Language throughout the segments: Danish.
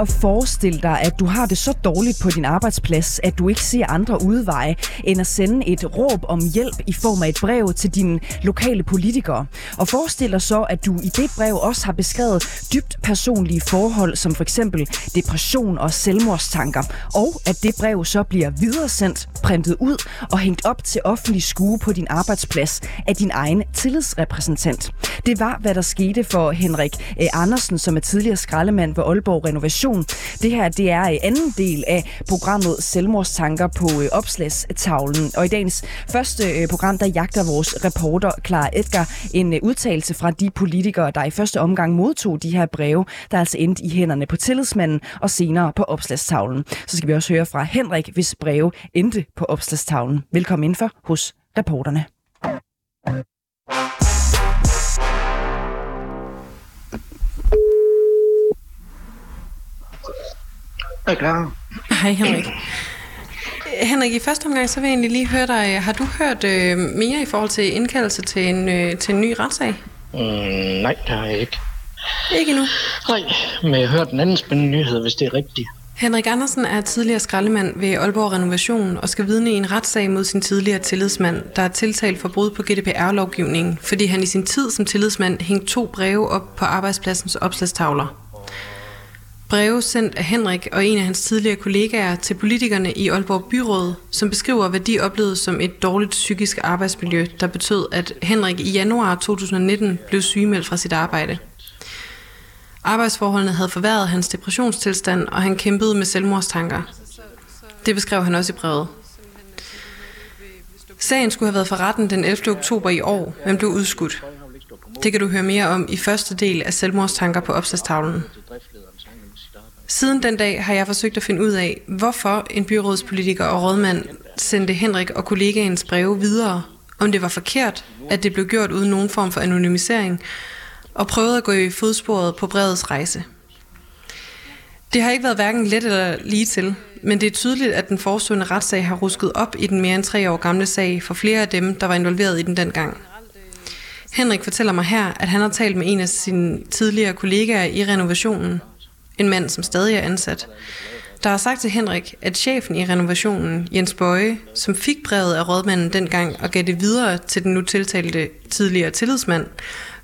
At forestille dig, at du har det så dårligt på din arbejdsplads, at du ikke ser andre udveje, end at sende et råb om hjælp i form af et brev til dine lokale politikere. Og forestil dig så, at du i det brev også har beskrevet dybt personlige forhold, som for eksempel depression og selvmordstanker, og at det brev så bliver videresendt, printet ud og hængt op til offentlig skue på din arbejdsplads af din egen tillidsrepræsentant. Det var, hvad der skete for Henrik eh, Andersen, som er tidligere skraldemand ved Aalborg Renovation Information. Det her det er øh, anden del af programmet Selvmordstanker på øh, opslagstavlen. Og i dagens første øh, program, der jagter vores reporter Clara Edgar en udtalelse fra de politikere, der i første omgang modtog de her breve, der altså endte i hænderne på tillidsmanden og senere på opslagstavlen. Så skal vi også høre fra Henrik, hvis breve endte på opslagstavlen. Velkommen indenfor hos reporterne. Er klar. Hej Henrik. Henrik, i første omgang, så vil jeg egentlig lige høre dig, har du hørt øh, mere i forhold til indkaldelse til en, øh, til en ny retssag? Mm, nej, det har jeg ikke. Ikke endnu? Nej, men jeg har hørt en anden spændende nyhed, hvis det er rigtigt. Henrik Andersen er tidligere skraldemand ved Aalborg Renovation og skal vidne i en retssag mod sin tidligere tillidsmand, der er tiltalt for brud på GDPR-lovgivningen, fordi han i sin tid som tillidsmand hængte to breve op på arbejdspladsens opslagstavler breve sendt af Henrik og en af hans tidligere kollegaer til politikerne i Aalborg Byråd, som beskriver, hvad de oplevede som et dårligt psykisk arbejdsmiljø, der betød, at Henrik i januar 2019 blev sygemeldt fra sit arbejde. Arbejdsforholdene havde forværret hans depressionstilstand, og han kæmpede med selvmordstanker. Det beskrev han også i brevet. Sagen skulle have været for retten den 11. oktober i år, men blev udskudt. Det kan du høre mere om i første del af selvmordstanker på opslagstavlen. Siden den dag har jeg forsøgt at finde ud af, hvorfor en byrådspolitiker og rådmand sendte Henrik og kollegaens breve videre, om det var forkert, at det blev gjort uden nogen form for anonymisering, og prøvede at gå i fodsporet på brevets rejse. Det har ikke været hverken let eller lige til, men det er tydeligt, at den forestående retssag har rusket op i den mere end tre år gamle sag for flere af dem, der var involveret i den dengang. Henrik fortæller mig her, at han har talt med en af sine tidligere kollegaer i renovationen, en mand, som stadig er ansat, der har sagt til Henrik, at chefen i renovationen, Jens Bøje, som fik brevet af rådmanden dengang og gav det videre til den nu tiltalte tidligere tillidsmand,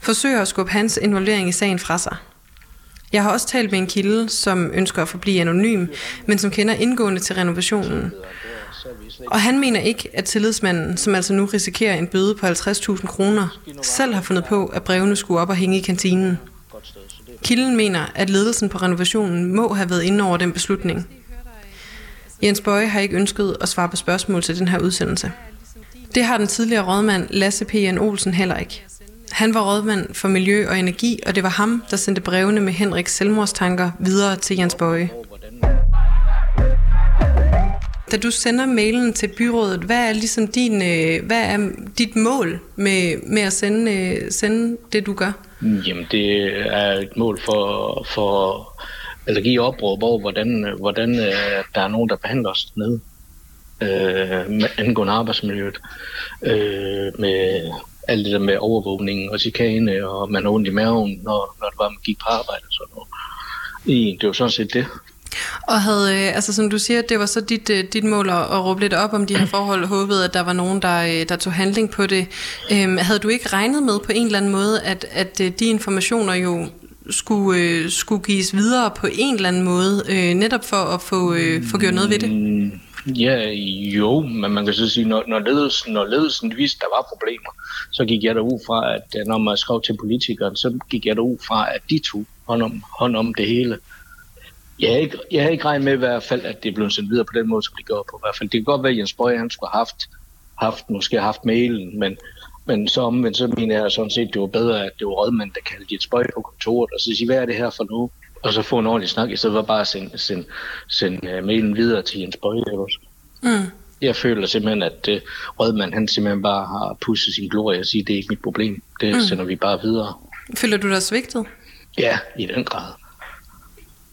forsøger at skubbe hans involvering i sagen fra sig. Jeg har også talt med en kilde, som ønsker at forblive anonym, men som kender indgående til renovationen. Og han mener ikke, at tillidsmanden, som altså nu risikerer en bøde på 50.000 kroner, selv har fundet på, at brevene skulle op og hænge i kantinen. Kilden mener, at ledelsen på renovationen må have været inde over den beslutning. Jens Bøje har ikke ønsket at svare på spørgsmål til den her udsendelse. Det har den tidligere rådmand Lasse P. Jan Olsen heller ikke. Han var rådmand for miljø og energi, og det var ham, der sendte brevene med Henriks selvmordstanker videre til Jens Bøje. Da du sender mailen til byrådet, hvad er ligesom din, øh, hvad er dit mål med, med at sende, øh, sende det, du gør? Jamen, det er et mål for, for eller give opråb over, hvordan, hvordan øh, der er nogen, der behandler os ned øh, angående arbejdsmiljøet. Øh, med alt det der med overvågning og chikane, og man har ondt i maven, når, når det var, man gik på arbejde og sådan noget. I, det var sådan set det. Og havde, øh, altså som du siger, det var så dit, øh, dit mål at, at råbe lidt op om de her forhold, håbede, at der var nogen, der, øh, der tog handling på det. Øhm, havde du ikke regnet med på en eller anden måde, at, at de informationer jo skulle, øh, skulle gives videre på en eller anden måde, øh, netop for at få, øh, få gjort noget ved det? Mm, ja, jo, men man kan så sige, når, når, ledelsen, når ledelsen vidste, der var problemer, så gik jeg derud fra, at når man skrev til politikeren, så gik jeg derud fra, at de tog hånd om, hånd om det hele. Jeg har ikke, jeg har ikke regnet med i hvert fald, at det blevet sendt videre på den måde, som det går på. I hvert fald. Det kan godt være, at Jens Bøge, han skulle have haft, haft, måske haft mailen, men, men så omvendt, så mener jeg sådan set, det var bedre, at det var rådmand, der kaldte Jens Bøge på kontoret, og så sige, hvad er det her for nu? Og så få en ordentlig snak, i stedet for bare at sende, sende, sende uh, mailen videre til Jens Bøge. Mm. Jeg føler simpelthen, at uh, Rødmand han simpelthen bare har pusset sin glorie og siger, det er ikke mit problem. Det mm. sender vi bare videre. Føler du dig svigtet? Ja, i den grad.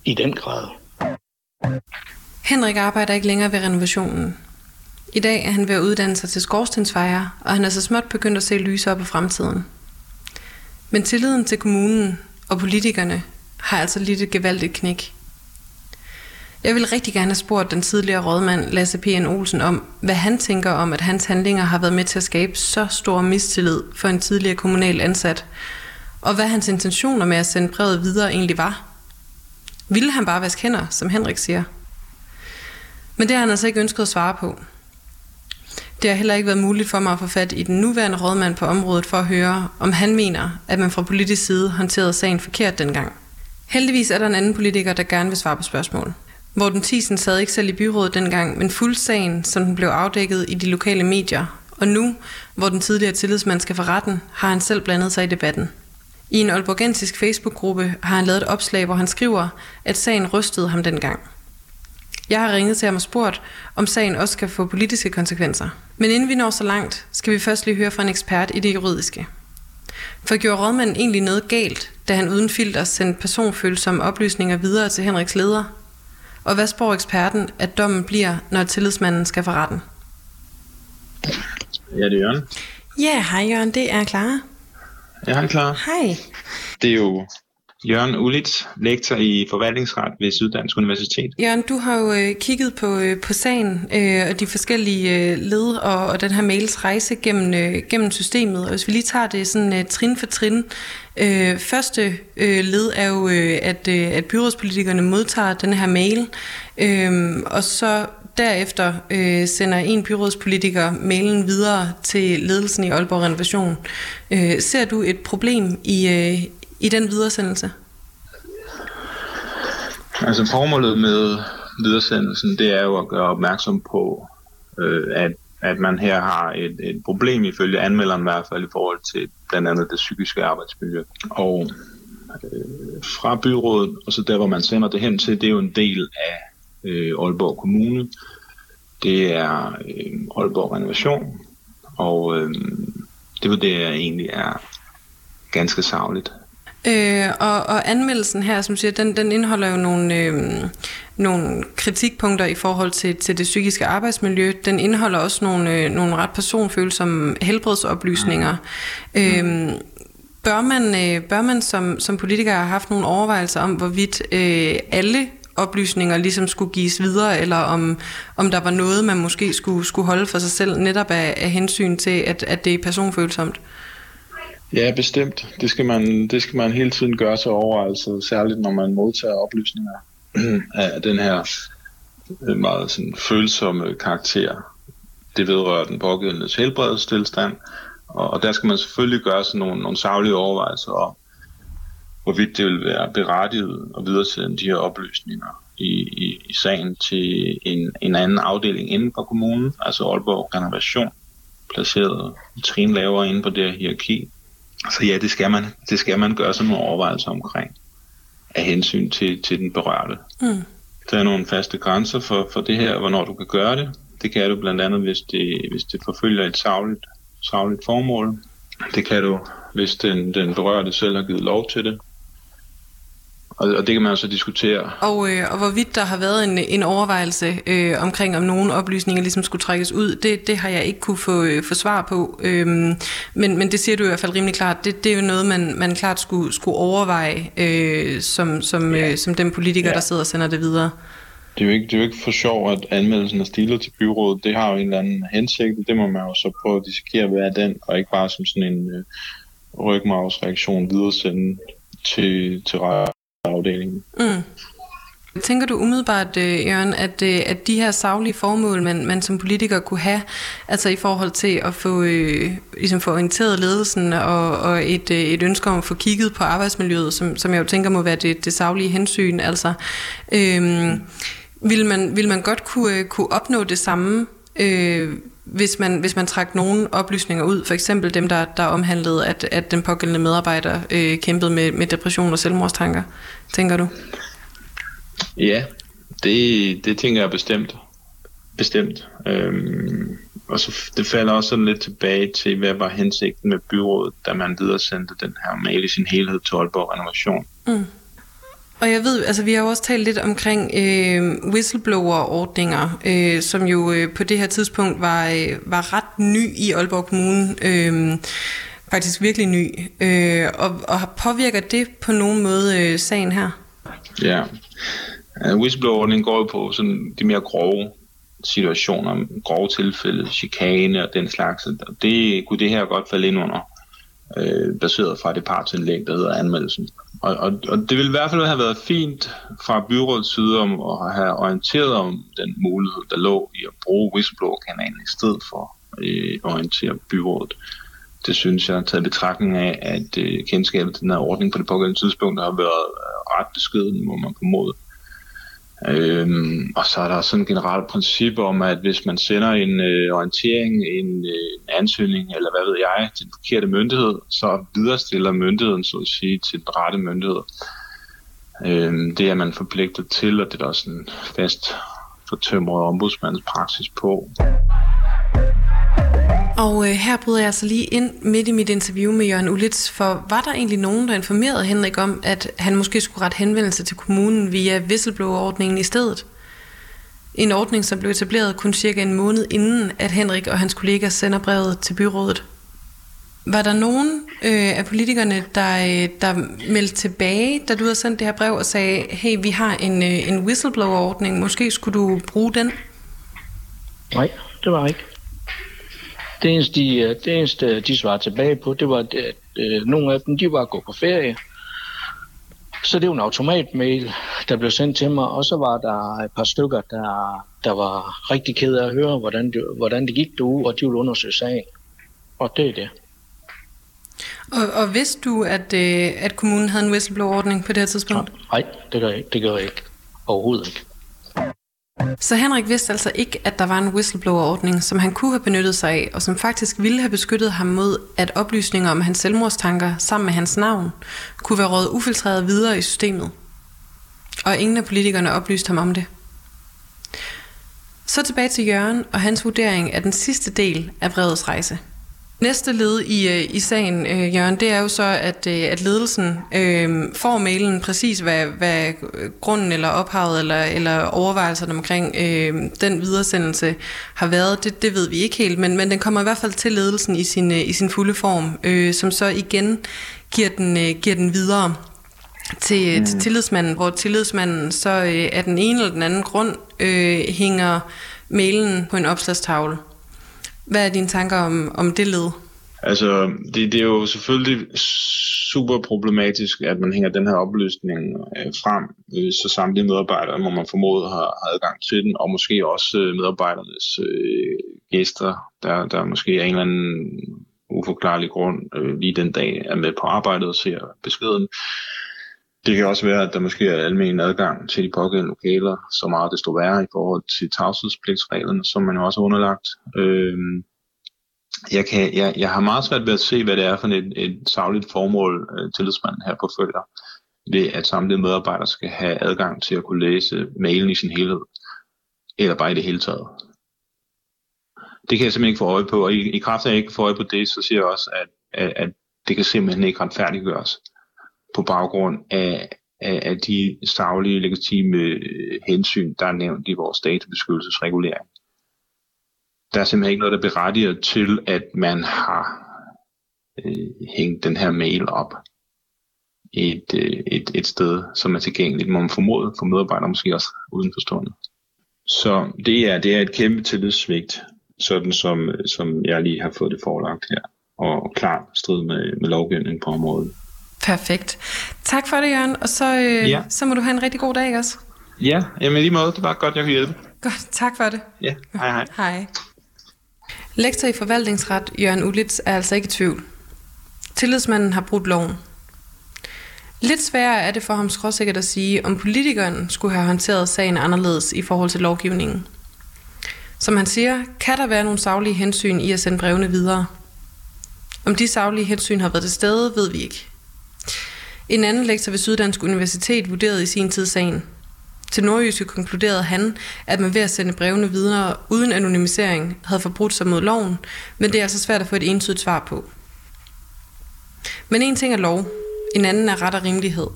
I den grad. Henrik arbejder ikke længere ved renovationen. I dag er han ved at uddanne sig til skorstensfejer, og han er så småt begyndt at se lyse op i fremtiden. Men tilliden til kommunen og politikerne har altså lidt et gevaldigt knæk. Jeg vil rigtig gerne have spurgt den tidligere rådmand Lasse P.N. Olsen om, hvad han tænker om, at hans handlinger har været med til at skabe så stor mistillid for en tidligere kommunal ansat, og hvad hans intentioner med at sende brevet videre egentlig var. Ville han bare vaske hænder, som Henrik siger? Men det har han altså ikke ønsket at svare på. Det har heller ikke været muligt for mig at få fat i den nuværende rådmand på området for at høre, om han mener, at man fra politisk side håndterede sagen forkert dengang. Heldigvis er der en anden politiker, der gerne vil svare på spørgsmål. Morten Thiesen sad ikke selv i byrådet dengang, men fuld sagen, som den blev afdækket i de lokale medier. Og nu, hvor den tidligere tillidsmand skal for retten, har han selv blandet sig i debatten. I en olborgensisk Facebook-gruppe har han lavet et opslag, hvor han skriver, at sagen rystede ham dengang. Jeg har ringet til ham og spurgt, om sagen også skal få politiske konsekvenser. Men inden vi når så langt, skal vi først lige høre fra en ekspert i det juridiske. For gjorde rådmanden egentlig noget galt, da han uden filter sendte personfølsomme oplysninger videre til Henriks leder? Og hvad spår eksperten, at dommen bliver, når tillidsmanden skal for retten? Ja, det er Jørgen. Ja, hej Jørgen, det er Clara. Ja, hej Clara. Hej. Det er jo Jørgen Ulitz, lektor i forvaltningsret ved Syddansk Universitet. Jørgen, du har jo øh, kigget på, øh, på sagen øh, og de forskellige øh, led og, og den her mails rejse gennem, øh, gennem systemet. Og hvis vi lige tager det sådan øh, trin for trin. Øh, første øh, led er jo, øh, at, øh, at byrådspolitikerne modtager den her mail, øh, og så derefter øh, sender en byrådspolitiker mailen videre til ledelsen i Aalborg Renovation. Øh, ser du et problem i, øh, i den videresendelse? Altså formålet med videresendelsen, det er jo at gøre opmærksom på, øh, at, at man her har et, et problem ifølge anmelderen i hvert fald i forhold til blandt andet det psykiske arbejdsmiljø. Og øh, fra byrådet, og så der hvor man sender det hen til, det er jo en del af øh, Aalborg Kommune. Det er øh, Aalborg Renovation, og øh, det vurderer jeg egentlig er ganske savligt. Øh, og, og anmeldelsen her, som siger, den, den indeholder jo nogle, øh, nogle kritikpunkter i forhold til, til det psykiske arbejdsmiljø. Den indeholder også nogle, øh, nogle ret personfølsomme helbredsoplysninger. Mm. Øh, bør man, øh, bør man som, som politiker have haft nogle overvejelser om, hvorvidt øh, alle oplysninger ligesom skulle gives videre, eller om, om der var noget, man måske skulle, skulle holde for sig selv, netop af, af hensyn til, at, at det er personfølsomt? Ja, bestemt. Det skal man, det skal man hele tiden gøre sig over, altså særligt når man modtager oplysninger af den her øh, meget sådan, følsomme karakter. Det vedrører den pågældendes helbredstilstand, og, og der skal man selvfølgelig gøre sig nogle, nogle savlige overvejelser om, hvorvidt det vil være berettiget at videresende de her oplysninger i, i, i sagen til en, en anden afdeling inden for kommunen, altså Aalborg Renovation, placeret trin lavere inde på det her hierarki. Så ja, det skal man, det skal man gøre sådan nogle overvejelser omkring af hensyn til, til den berørte. Mm. Der er nogle faste grænser for, for det her, hvornår du kan gøre det. Det kan du blandt andet, hvis det, hvis det forfølger et savligt, savligt formål. Det kan du, hvis den, den berørte selv har givet lov til det. Og, og det kan man også diskutere. Og, øh, og hvorvidt der har været en, en overvejelse øh, omkring, om nogle oplysninger ligesom skulle trækkes ud, det, det har jeg ikke kunne få, øh, få svar på. Øhm, men, men det siger du i hvert fald rimelig klart. Det, det er jo noget, man, man klart skulle, skulle overveje øh, som, som, ja. øh, som den politiker, ja. der sidder og sender det videre. Det er, jo ikke, det er jo ikke for sjov, at anmeldelsen er stilet til byrådet. Det har jo en eller anden hensigt, det må man jo så prøve at dissekere, hvad er den, og ikke bare som sådan en øh, rygmavsreaktion videre sende til, til afdelingen. Mm. Tænker du umiddelbart, øh, Jørgen, at, øh, at de her savlige formål, man, man som politiker kunne have, altså i forhold til at få, øh, ligesom få orienteret ledelsen og, og et, øh, et ønske om at få kigget på arbejdsmiljøet, som, som jeg jo tænker må være det, det savlige hensyn, altså øh, vil, man, vil man godt kunne, øh, kunne opnå det samme øh, hvis man, hvis man trak nogle oplysninger ud, for eksempel dem, der, der omhandlede, at, at den pågældende medarbejder øh, kæmpede med, med depression og selvmordstanker, tænker du? Ja, det, det tænker jeg bestemt. Bestemt. Øhm, og så det falder også sådan lidt tilbage til, hvad var hensigten med byrådet, da man videre sendte den her mail i sin helhed til Aalborg Renovation. Mm. Og jeg ved, altså vi har jo også talt lidt omkring øh, whistleblower-ordninger, øh, som jo øh, på det her tidspunkt var, øh, var ret ny i Aalborg Kommune. Øh, faktisk virkelig ny. Øh, og, og påvirker det på nogen måde øh, sagen her? Ja, uh, whistleblower-ordningen går jo på sådan de mere grove situationer, grove tilfælde, chikane og den slags. Det kunne det her godt falde ind under, øh, baseret fra det partsindlæg, der hedder anmeldelsen. Og, og, og det ville i hvert fald have været fint fra byrådets side om at have orienteret om den mulighed, der lå i at bruge whistleblower-kanalen i stedet for øh, at orientere byrådet. Det synes jeg, taget betragtning af, at øh, kendskabet til den her ordning på det pågældende tidspunkt har været øh, ret beskeden, må man formode. Øhm, og så er der sådan et generelt princip om, at hvis man sender en øh, orientering, en, øh, en ansøgning, eller hvad ved jeg, til den forkerte myndighed, så viderestiller myndigheden, så at sige, til den rette myndighed. Øhm, det er man forpligtet til, og det er der sådan en fast fortømret ombudsmandens praksis på. Og øh, her bryder jeg altså lige ind midt i mit interview med Jørgen Ulitz, for var der egentlig nogen, der informerede Henrik om, at han måske skulle rette henvendelse til kommunen via whistleblower-ordningen i stedet? En ordning, som blev etableret kun cirka en måned inden, at Henrik og hans kollega sender brevet til byrådet. Var der nogen øh, af politikerne, der, øh, der meldte tilbage, da du havde sendt det her brev og sagde, hey, vi har en, øh, en whistleblower-ordning, måske skulle du bruge den? Nej, det var ikke. Det eneste, de, øh, det eneste, de svarede tilbage på, det var, at øh, nogle af dem, de var gået på ferie. Så det var en automatmail, der blev sendt til mig, og så var der et par stykker, der, der var rigtig ked af at høre, hvordan det, hvordan det gik derude, og de ville undersøge sagen. Og det er det. Og, og vidste du, at, øh, at kommunen havde en whistleblower-ordning på det her tidspunkt? Nej, det gør jeg ikke. Det gør jeg ikke. Overhovedet ikke. Så Henrik vidste altså ikke, at der var en whistleblower-ordning, som han kunne have benyttet sig af, og som faktisk ville have beskyttet ham mod, at oplysninger om hans selvmordstanker sammen med hans navn kunne være rådet ufiltreret videre i systemet. Og ingen af politikerne oplyste ham om det. Så tilbage til Jørgen og hans vurdering af den sidste del af brevets rejse. Næste led i, øh, i sagen, øh, Jørgen, det er jo så, at, øh, at ledelsen øh, får mailen præcis, hvad, hvad grunden eller ophavet eller, eller overvejelserne omkring øh, den videresendelse har været. Det, det ved vi ikke helt, men, men den kommer i hvert fald til ledelsen i sin, i sin fulde form, øh, som så igen giver den, øh, giver den videre til, mm. til tillidsmanden, hvor tillidsmanden så øh, af den ene eller den anden grund øh, hænger mailen på en opslagstavle. Hvad er dine tanker om, om det led? Altså, det, det er jo selvfølgelig super problematisk, at man hænger den her oplysning øh, frem, øh, så samtlige medarbejdere, må man formode, har, har adgang til den, og måske også øh, medarbejdernes øh, gæster, der, der måske af en eller anden uforklarlig grund øh, lige den dag er med på arbejdet og ser beskeden. Det kan også være, at der måske er almen adgang til de pågældende lokaler, så meget det værre i forhold til tavshedspligtsreglerne, som man jo også har underlagt. Øh, jeg, kan, jeg, jeg har meget svært ved at se, hvad det er for et, et savligt formål, øh, tillidsmanden her på følger, ved at samtlige medarbejdere skal have adgang til at kunne læse mailen i sin helhed, eller bare i det hele taget. Det kan jeg simpelthen ikke få øje på, og i, i kraft af at jeg ikke får øje på det, så siger jeg også, at, at, at det kan simpelthen ikke retfærdiggøres på baggrund af, af, af de savlige, legitime øh, hensyn, der er nævnt i vores databeskyttelsesregulering der er simpelthen ikke noget, der berettiger til, at man har øh, hængt den her mail op et, øh, et, et sted, som er tilgængeligt, må man formode for medarbejdere, måske også uden forstående. Så det er, det er et kæmpe tillidssvigt, sådan som, som jeg lige har fået det forelagt her, og klart strid med, med lovgivningen på området. Perfekt. Tak for det, Jørgen, og så, øh, ja. så må du have en rigtig god dag også. Ja, jamen lige måde. Det var godt, jeg kunne hjælpe. Godt, tak for det. Ja, hej hej. Hej. Lektor i forvaltningsret Jørgen Ulitz er altså ikke i tvivl. Tillidsmanden har brudt loven. Lidt sværere er det for ham skråsikkert at sige, om politikeren skulle have håndteret sagen anderledes i forhold til lovgivningen. Som han siger, kan der være nogle savlige hensyn i at sende brevene videre. Om de savlige hensyn har været til stede, ved vi ikke. En anden lektor ved Syddansk Universitet vurderede i sin tid sagen. Til Nordjyske konkluderede han, at man ved at sende brevene videre uden anonymisering havde forbrudt sig mod loven, men det er altså svært at få et entydigt svar på. Men en ting er lov, en anden er ret og rimelighed.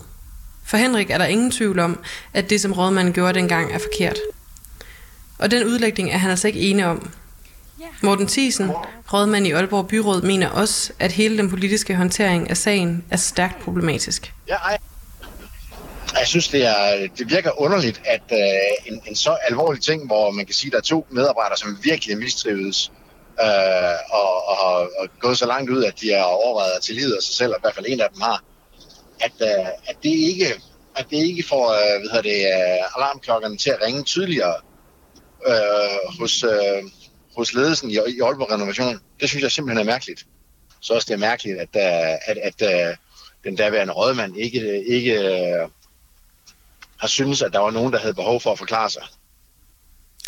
For Henrik er der ingen tvivl om, at det som rådmanden gjorde dengang er forkert. Og den udlægning er han altså ikke enig om. Morten Thiesen, rådmand i Aalborg Byråd, mener også, at hele den politiske håndtering af sagen er stærkt problematisk. Ja, ej. Jeg synes, det, er, det virker underligt, at øh, en, en så alvorlig ting, hvor man kan sige, at der er to medarbejdere, som virkelig mistrives, øh, og, og har og gået så langt ud, at de er overvejet til livet af sig selv, og i hvert fald en af dem har, at, øh, at det ikke at det ikke får øh, hvad det, øh, alarmklokkerne til at ringe tydeligere øh, hos, øh, hos ledelsen i, i Aalborg Renovation. Det synes jeg simpelthen er mærkeligt. Så også det er mærkeligt, at, at, at, at den daværende rådmand ikke, ikke har syntes, at der var nogen, der havde behov for at forklare sig.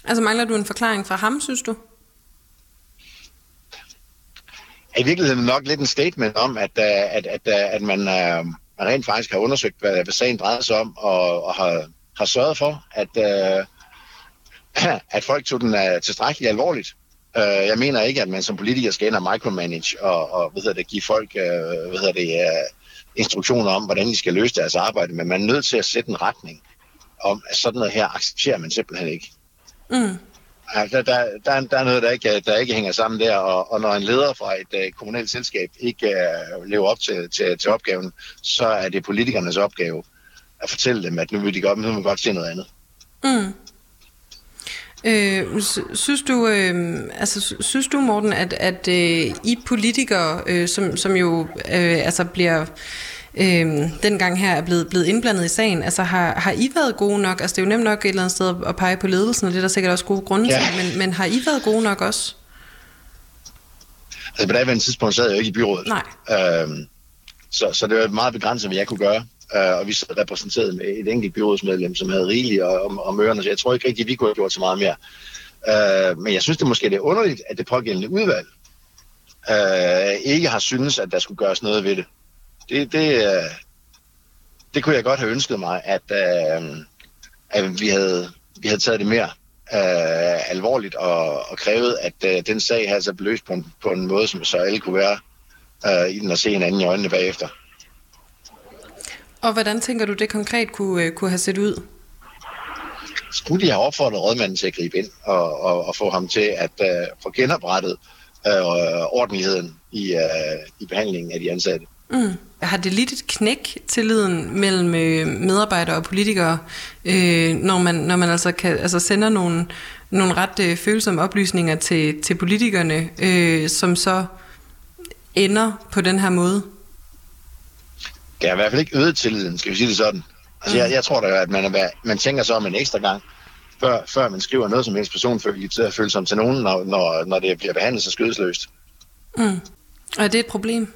Altså mangler du en forklaring fra ham, synes du? I virkeligheden nok lidt en statement om, at, at, at, at man, man rent faktisk har undersøgt, hvad, hvad sagen drejede sig om, og, og har, har sørget for, at, at folk tog den tilstrækkeligt alvorligt. Uh, jeg mener ikke, at man som politiker skal ind og micromanage og, og hvad det, give folk uh, hvad det, uh, instruktioner om, hvordan de skal løse deres arbejde, men man er nødt til at sætte en retning om, at sådan noget her accepterer man simpelthen ikke. Mm. Altså, der, der, der er noget, der ikke, der ikke hænger sammen der, og, og når en leder fra et uh, kommunalt selskab ikke uh, lever op til, til, til opgaven, så er det politikernes opgave at fortælle dem, at nu vil de godt, nu vil de godt se noget andet. Mm. Øh, synes du, øh, altså, synes du Morten, at, at øh, I politikere, øh, som, som jo øh, altså bliver øh, dengang her er blevet, blevet indblandet i sagen, altså har, har I været gode nok? Altså det er jo nemt nok et eller andet sted at pege på ledelsen, og det er der sikkert også gode grunde ja. til, men, men har I været gode nok også? Altså på daværende tidspunkt sad jeg jo ikke i byrådet. Nej. Øhm, så, så det var meget begrænset, hvad jeg kunne gøre. Øh, og vi sad repræsenteret med et enkelt byrådsmedlem, som havde rigeligt om, om ørerne, så jeg tror ikke rigtigt, vi kunne have gjort så meget mere. Øh, men jeg synes det måske det er underligt, at det pågældende udvalg øh, ikke har syntes, at der skulle gøres noget ved det. Det, det, øh, det kunne jeg godt have ønsket mig, at, øh, at vi, havde, vi havde taget det mere øh, alvorligt og, og krævet, at øh, den sag havde så blev løst på en, på en måde, som så alle kunne være øh, i den og se en anden i øjnene bagefter. Og hvordan tænker du, det konkret kunne, øh, kunne have set ud? Skulle de have opfordret rådmanden til at gribe ind og, og, og få ham til at uh, få genoprettet uh, ordentligheden i, uh, i behandlingen af de ansatte? Mm. Har det lidt et knæk tilliden mellem medarbejdere og politikere, øh, når, man, når man altså, kan, altså sender nogle, nogle ret øh, følsomme oplysninger til, til politikerne, øh, som så ender på den her måde? Det har i hvert fald ikke øget tilliden, skal vi sige det sådan. Altså, mm. jeg, jeg tror da, at man, er, man tænker sig om en ekstra gang, før, før man skriver noget som helst personfølsomt til nogen, når, når, når det bliver behandlet så skødesløst. Mm. Og er det et problem?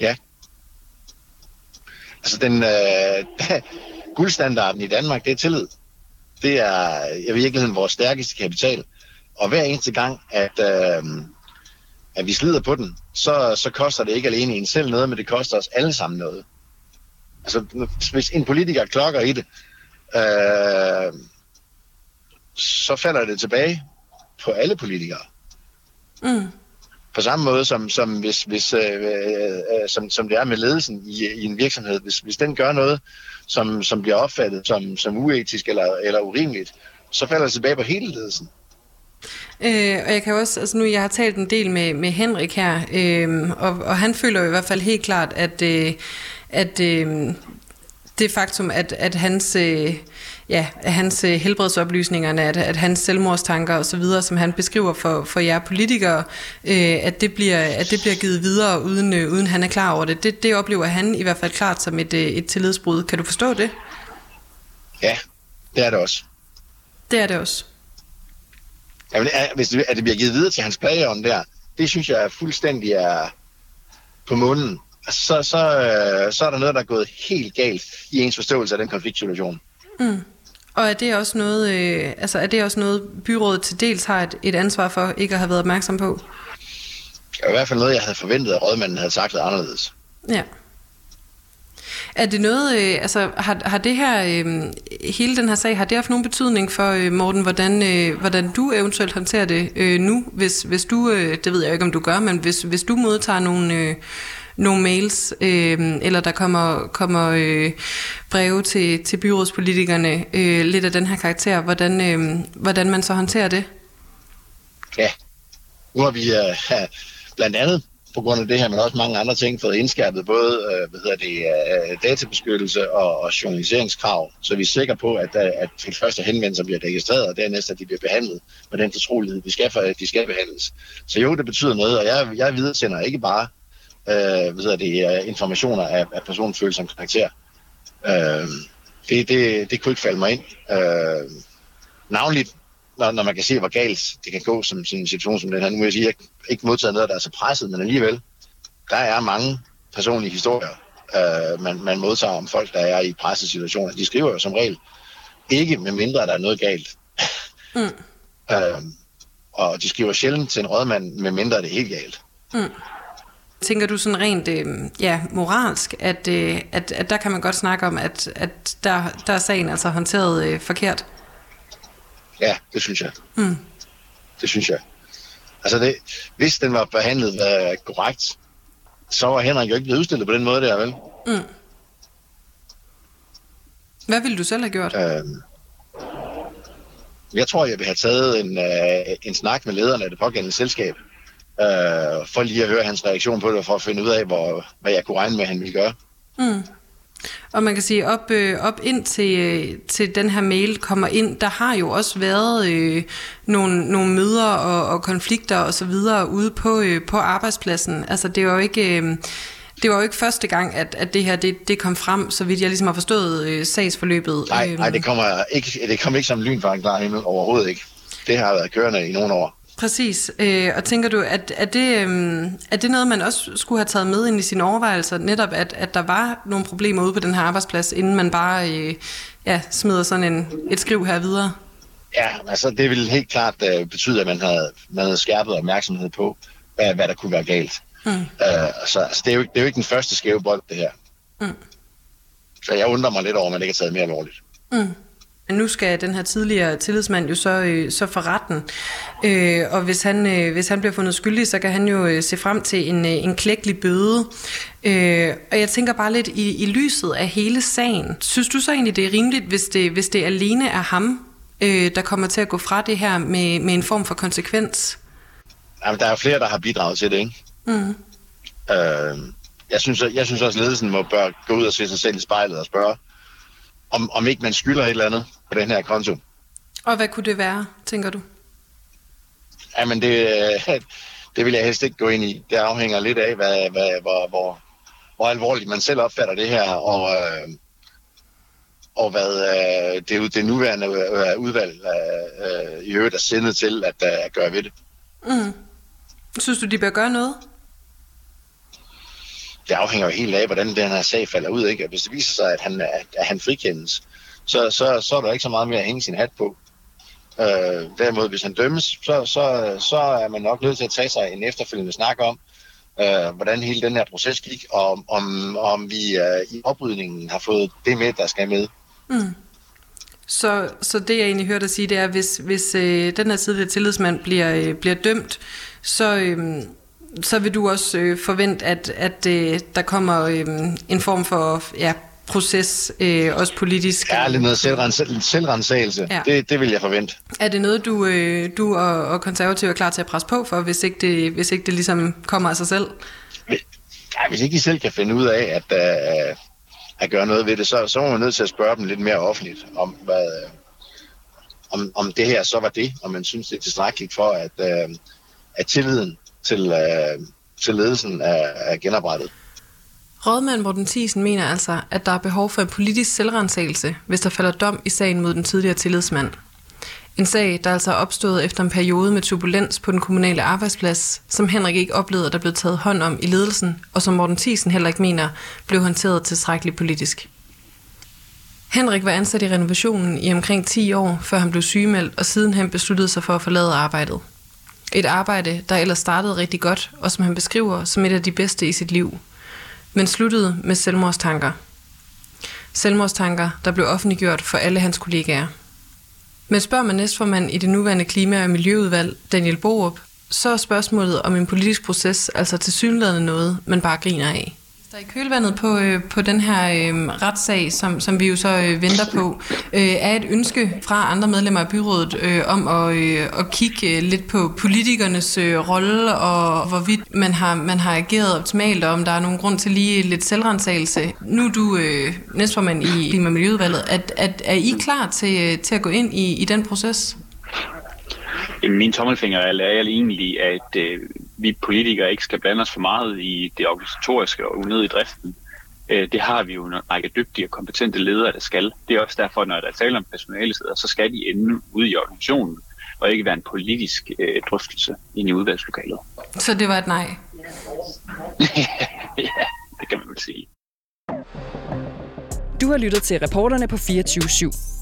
Ja. Altså, den øh, guldstandarden i Danmark, det er tillid. Det er i virkeligheden vores stærkeste kapital. Og hver eneste gang, at, øh, at vi slider på den, så, så koster det ikke alene en selv noget, men det koster os alle sammen noget. Altså, hvis en politiker klokker i det, øh, så falder det tilbage på alle politikere. Mm. På samme måde som, som, hvis, hvis, øh, øh, som, som det er med ledelsen i, i en virksomhed. Hvis, hvis den gør noget, som, som bliver opfattet som, som uetisk eller, eller urimeligt, så falder det tilbage på hele ledelsen. Øh, og jeg kan også, altså nu jeg har talt en del med, med Henrik her, øh, og, og han føler jo i hvert fald helt klart, at, øh, at øh, det faktum, at, at hans, øh, ja, hans øh, helbredsoplysningerne, at, at hans selvmordstanker og så videre, som han beskriver for, for jer politikere, øh, at, det bliver, at det bliver givet videre, uden, øh, uden han er klar over det. det. Det oplever han i hvert fald klart som et, øh, et tillidsbrud. Kan du forstå det? Ja, det er det også. Det er det også. Jamen, hvis det, at det bliver givet videre til hans plageånd der, det synes jeg er fuldstændig er på munden så, så, øh, så er der noget, der er gået helt galt i ens forståelse af den konfliktsituation. Mm. Og er det også noget, øh, altså er det også noget byrådet til dels har et, et ansvar for ikke at have været opmærksom på? Det er i hvert fald noget, jeg havde forventet, at rådmanden havde sagt lidt anderledes. Ja. Er det noget, øh, altså har, har det her, øh, hele den her sag, har det haft nogen betydning for, øh, Morten, hvordan, øh, hvordan du eventuelt håndterer det øh, nu, hvis, hvis du, øh, det ved jeg ikke, om du gør, men hvis, hvis du modtager nogle, øh, nogle mails, øh, eller der kommer, kommer øh, breve til, til byrådspolitikerne, øh, lidt af den her karakter, hvordan, øh, hvordan man så håndterer det? Ja, nu har vi øh, blandt andet på grund af det her, men også mange andre ting, fået indskærpet både øh, hvad hedder det, øh, databeskyttelse og, og journaliseringskrav, så vi er sikre på, at, øh, at de første henvendelser bliver registreret, og dernæst at de bliver behandlet med den fortrolighed, de skal, for, de skal behandles. Så jo, det betyder noget, og jeg, jeg videresender ikke bare øh, hvad hedder det, informationer af, af personfølsom karakter. Øh, det, det, det kunne ikke falde mig ind. Øh, navnligt når, når man kan se, hvor galt det kan gå som sådan en situation som den her. Nu vil jeg sige, at jeg ikke modtaget noget, der er så presset, men alligevel, der er mange personlige historier, øh, man, man modtager om folk, der er i presset situationer. De skriver jo som regel ikke, med mindre der er noget galt. Mm. øh, og de skriver sjældent til en rådmand, med mindre det er helt galt. Mm. Tænker du sådan rent øh, ja, moralsk, at, øh, at, at der kan man godt snakke om, at, at der, der er sagen altså håndteret øh, forkert? Ja, det synes jeg. Mm. Det synes jeg. Altså, det, hvis den var behandlet uh, korrekt, så var Henrik jo ikke blevet udstillet på den måde der, vel? Mm. Hvad ville du selv have gjort? Uh, jeg tror, jeg vil have taget en, uh, en snak med lederne af det pågældende selskab, uh, for lige at høre hans reaktion på det, for at finde ud af, hvor, hvad jeg kunne regne med, han ville gøre. Mm. Og man kan sige, op, øh, op ind til, øh, til den her mail kommer ind, der har jo også været øh, nogle, nogle møder og, og konflikter og så videre ude på, øh, på arbejdspladsen. Altså det var jo ikke... Øh, det var jo ikke første gang, at, at det her det, det kom frem, så vidt jeg ligesom har forstået øh, sagsforløbet. Nej, nej det, kommer ikke, det kom ikke som lyn fra en klar himmel overhovedet ikke. Det har været kørende i nogle år. Præcis. Øh, og tænker du, at er det, øh, er det noget, man også skulle have taget med ind i sine overvejelser, netop at, at der var nogle problemer ude på den her arbejdsplads, inden man bare øh, ja, smider sådan en, et skriv her videre? Ja, altså det vil helt klart uh, betyde, at man havde, man havde skærpet opmærksomhed på, hvad, hvad der kunne være galt. Mm. Uh, så altså, det, er jo, det er jo ikke den første skæve bold, det her. Mm. Så jeg undrer mig lidt over, at man ikke har taget mere alvorligt. Mm. Nu skal den her tidligere tillidsmand jo så, øh, så for retten, øh, og hvis han, øh, hvis han bliver fundet skyldig, så kan han jo øh, se frem til en, øh, en klækkelig bøde. Øh, og jeg tænker bare lidt i, i lyset af hele sagen. Synes du så egentlig, det er rimeligt, hvis det, hvis det alene er ham, øh, der kommer til at gå fra det her med, med en form for konsekvens? Jamen, der er flere, der har bidraget til det, ikke? Mm. Øh, jeg, synes, jeg synes også, at ledelsen må bør gå ud og se sig selv i spejlet og spørge, om, om ikke man skylder et eller andet på den her konto. Og hvad kunne det være, tænker du? Jamen, det, det vil jeg helst ikke gå ind i. Det afhænger lidt af, hvad, hvad, hvor, hvor, hvor alvorligt man selv opfatter det her, og, øh, og hvad øh, det, det nuværende øh, udvalg øh, i øvrigt er sindet til at, at gøre ved det. Mm. Synes du, de bør gøre noget? det afhænger jo helt af, hvordan den her sag falder ud. Ikke? hvis det viser sig, at han, at han frikendes, så, så, så er der ikke så meget mere at hænge sin hat på. Øh, derimod, hvis han dømmes, så, så, så er man nok nødt til at tage sig en efterfølgende snak om, øh, hvordan hele den her proces gik, og om, om vi øh, i oprydningen har fået det med, der skal med. Mm. Så, så det, jeg egentlig hørte dig sige, det er, hvis, hvis øh, den her tidligere tillidsmand bliver, øh, bliver dømt, så, øh, så vil du også øh, forvente, at, at øh, der kommer øh, en form for ja, proces, øh, også politisk. Ja, lidt noget selvrens- selvrensagelse. Ja. Det, det vil jeg forvente. Er det noget, du, øh, du og, og konservative er klar til at presse på for, hvis ikke det, hvis ikke det ligesom kommer af sig selv? Ja, hvis ikke de selv kan finde ud af at, uh, at gøre noget ved det, så, så må man nødt til at spørge dem lidt mere offentligt om, hvad, om, om det her så var det, og man synes, det er tilstrækkeligt for, at, uh, at tilliden til, uh, til ledelsen er, er genoprettet. Rådmand Morten Thiesen mener altså, at der er behov for en politisk selvrensagelse, hvis der falder dom i sagen mod den tidligere tillidsmand. En sag, der altså er opstået efter en periode med turbulens på den kommunale arbejdsplads, som Henrik ikke oplevede, at der blev taget hånd om i ledelsen, og som Morten Thiesen heller ikke mener, blev håndteret tilstrækkeligt politisk. Henrik var ansat i renovationen i omkring 10 år, før han blev sygemeldt, og sidenhen besluttede sig for at forlade arbejdet. Et arbejde, der ellers startede rigtig godt, og som han beskriver som et af de bedste i sit liv – men sluttede med selvmordstanker. Selvmordstanker, der blev offentliggjort for alle hans kollegaer. Men spørger man næstformand i det nuværende klima- og miljøudvalg, Daniel Borup, så er spørgsmålet om en politisk proces altså til synligheden noget, man bare griner af. Så i kølvandet på, øh, på den her øh, retssag, som, som vi jo så øh, venter på, øh, er et ønske fra andre medlemmer af byrådet øh, om at, øh, at kigge øh, lidt på politikernes øh, rolle og hvorvidt man har, man har ageret optimalt, og om der er nogen grund til lige lidt selvrensagelse. Nu er du øh, næstformand i Klima- og Miljøudvalget. At, at, er I klar til, øh, til at gå ind i, i den proces? Min tommelfinger er egentlig, at øh, vi politikere ikke skal blande os for meget i det organisatoriske og unødige driften. Øh, det har vi jo en række dygtige og kompetente ledere, der skal. Det er også derfor, når der er tale om personalesæder, så skal de ende ude i organisationen, og ikke være en politisk øh, drøftelse ind i udvalgslokalet. Så det var et nej? ja, det kan man vel sige. Du har lyttet til reporterne på 24 /7.